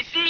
Sí,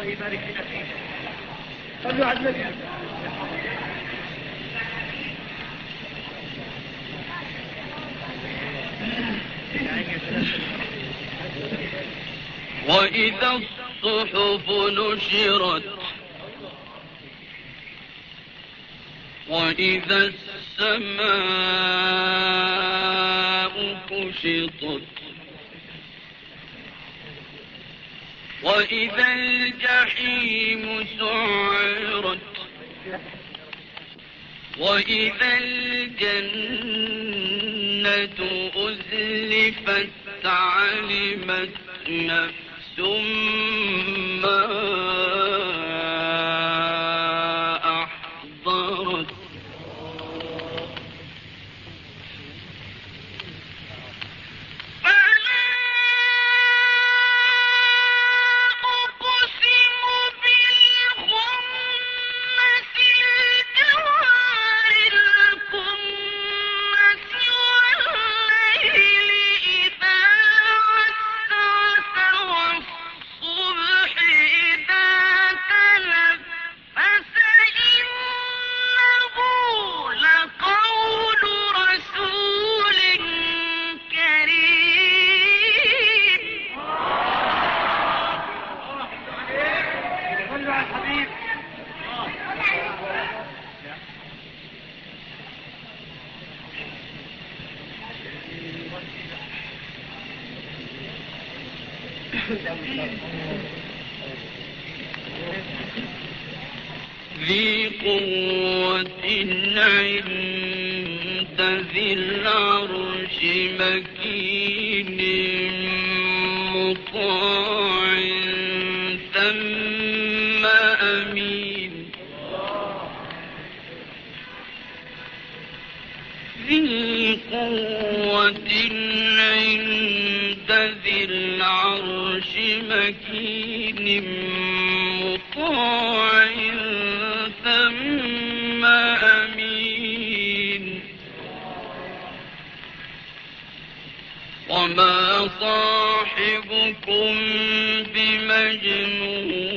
الله يبارك لنا فيه صلوا على النبي. وإذا الصحف نشرت وإذا السماء كشطت وإذا الجحيم سعرت وإذا الجنة أزلفت علمت نفس ما أمين. ذي قوة عند ذي العرش مكين مطاع ثم أمين. وما صاحبكم بمجنون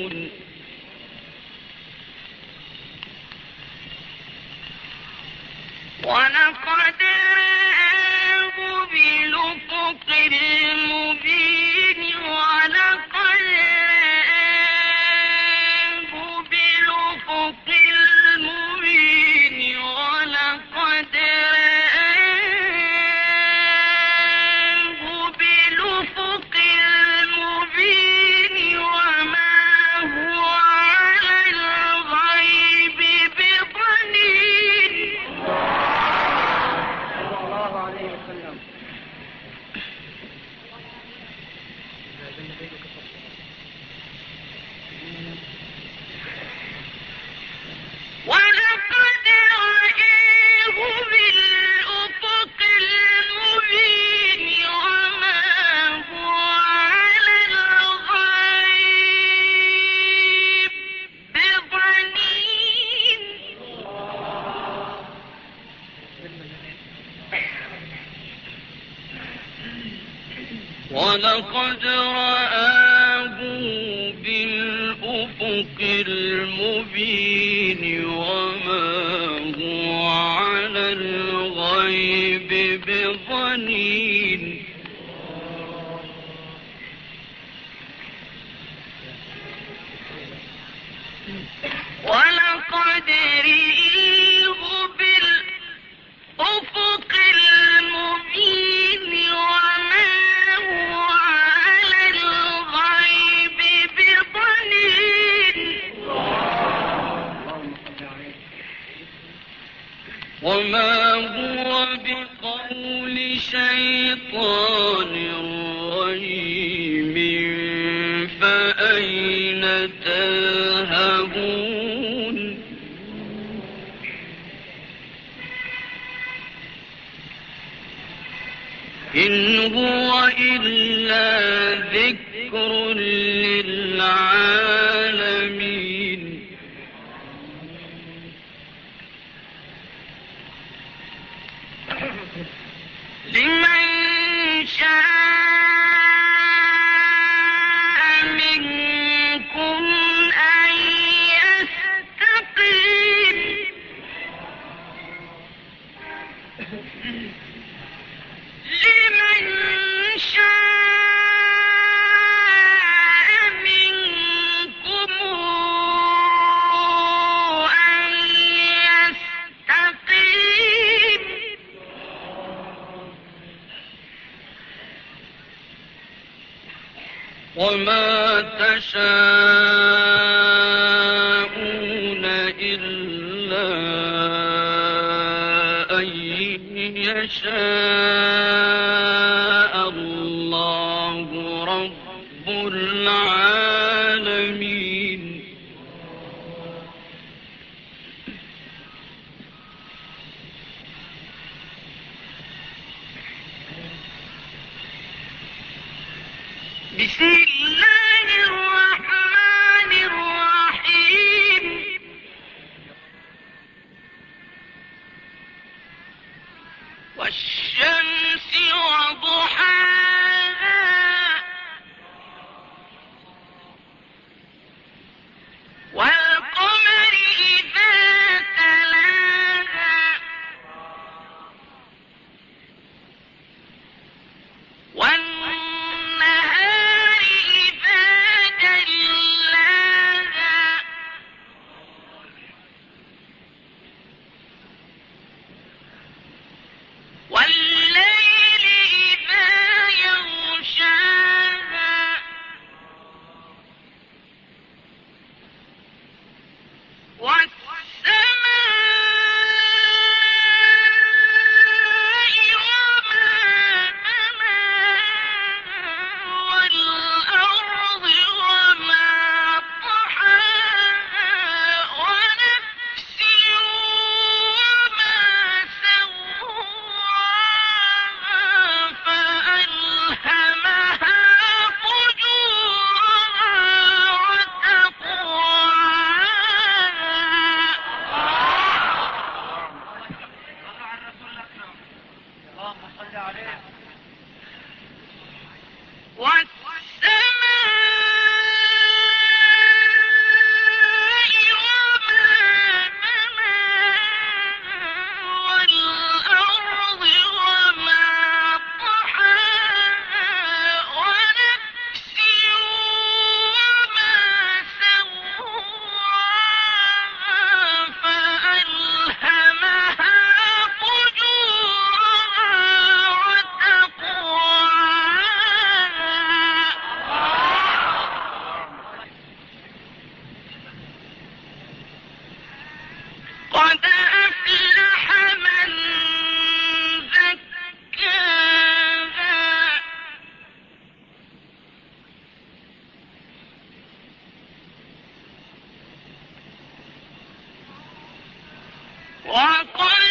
غير مبين تشاءون 我关。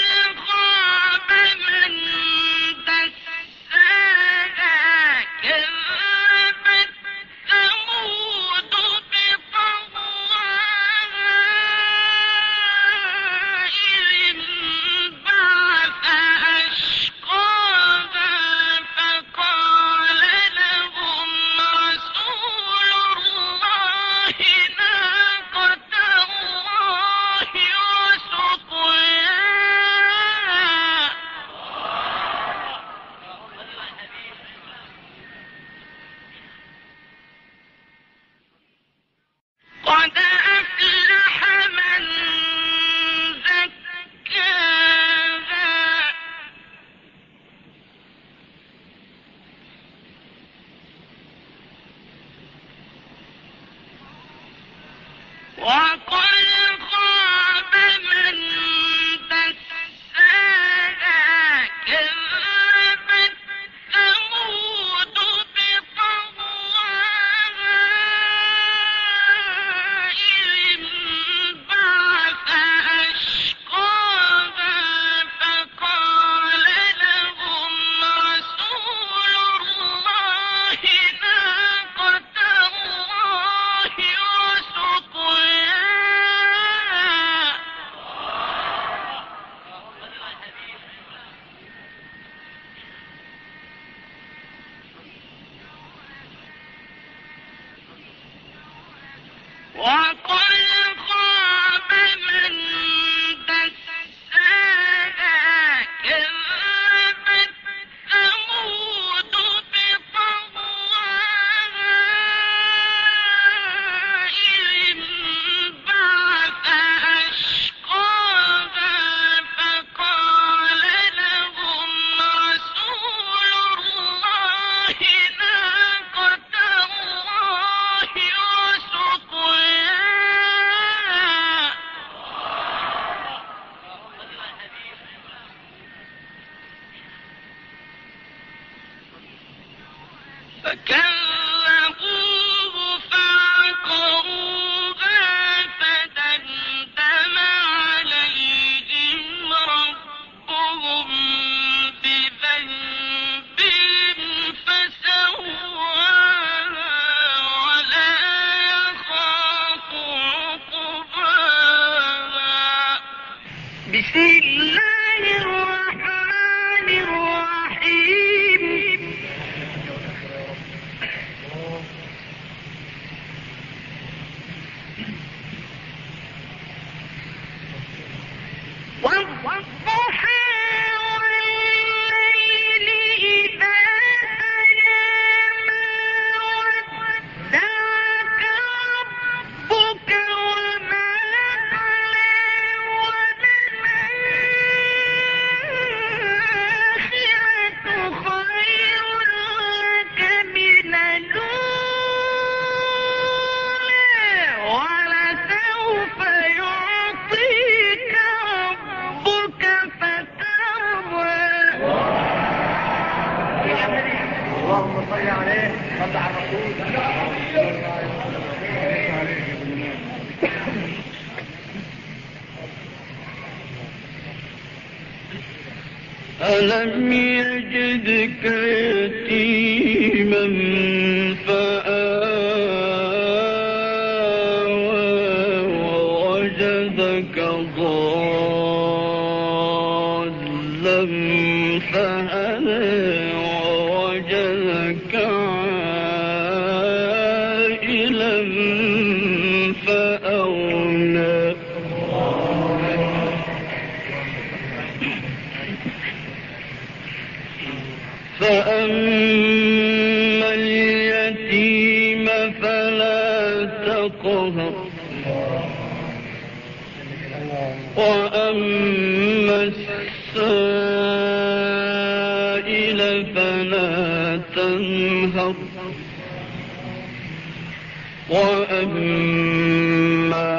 وأما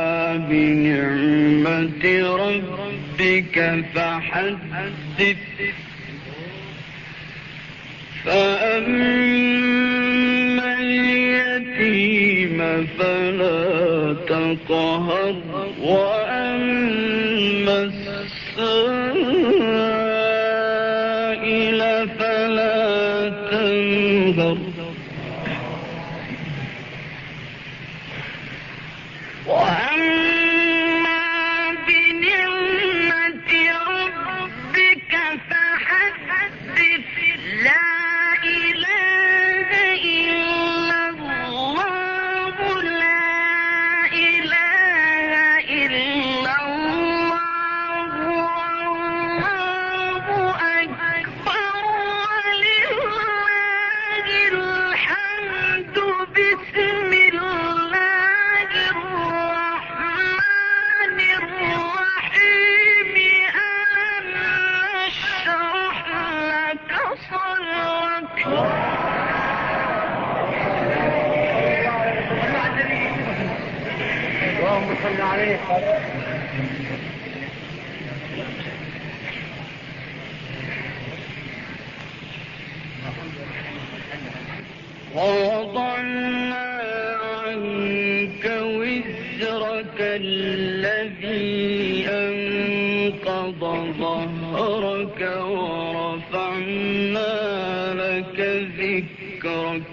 بنعمة ربك فحدث. فأما اليتيم فلا تقهر. الذي أنقض ظهرك ورفعنا لك ذكرك.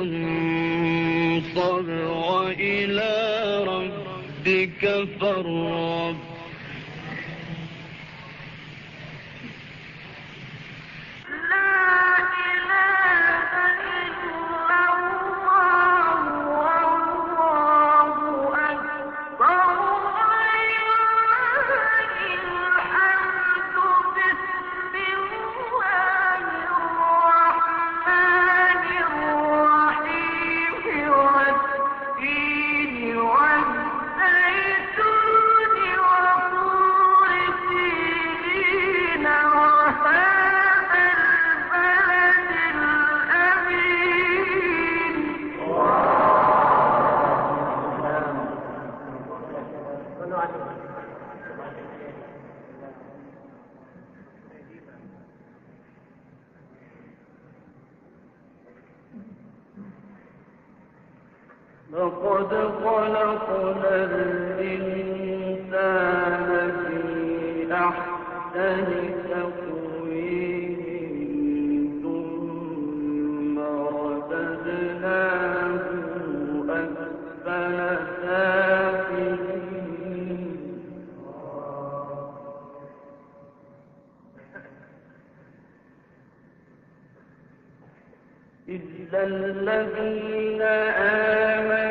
فانصب وإلى ربك فارغب. إلا الذين آمنوا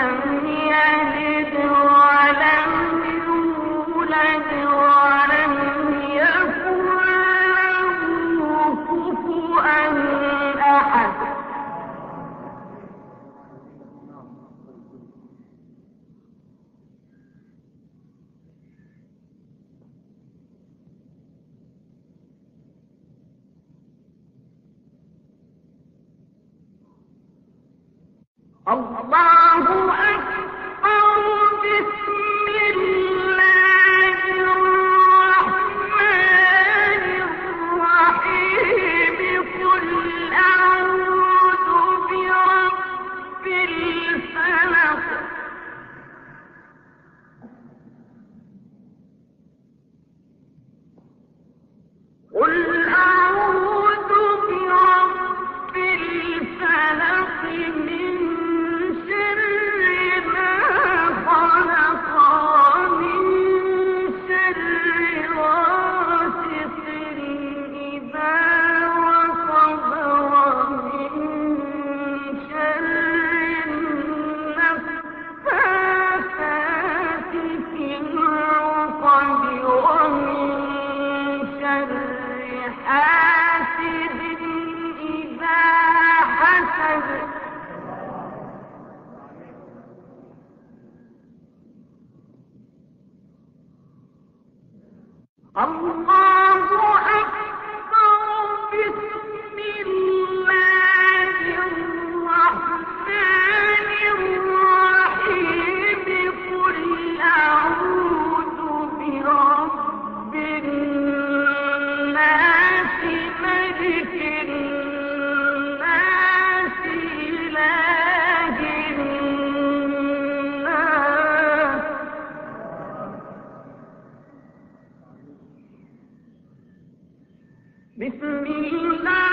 وعلى بسم الله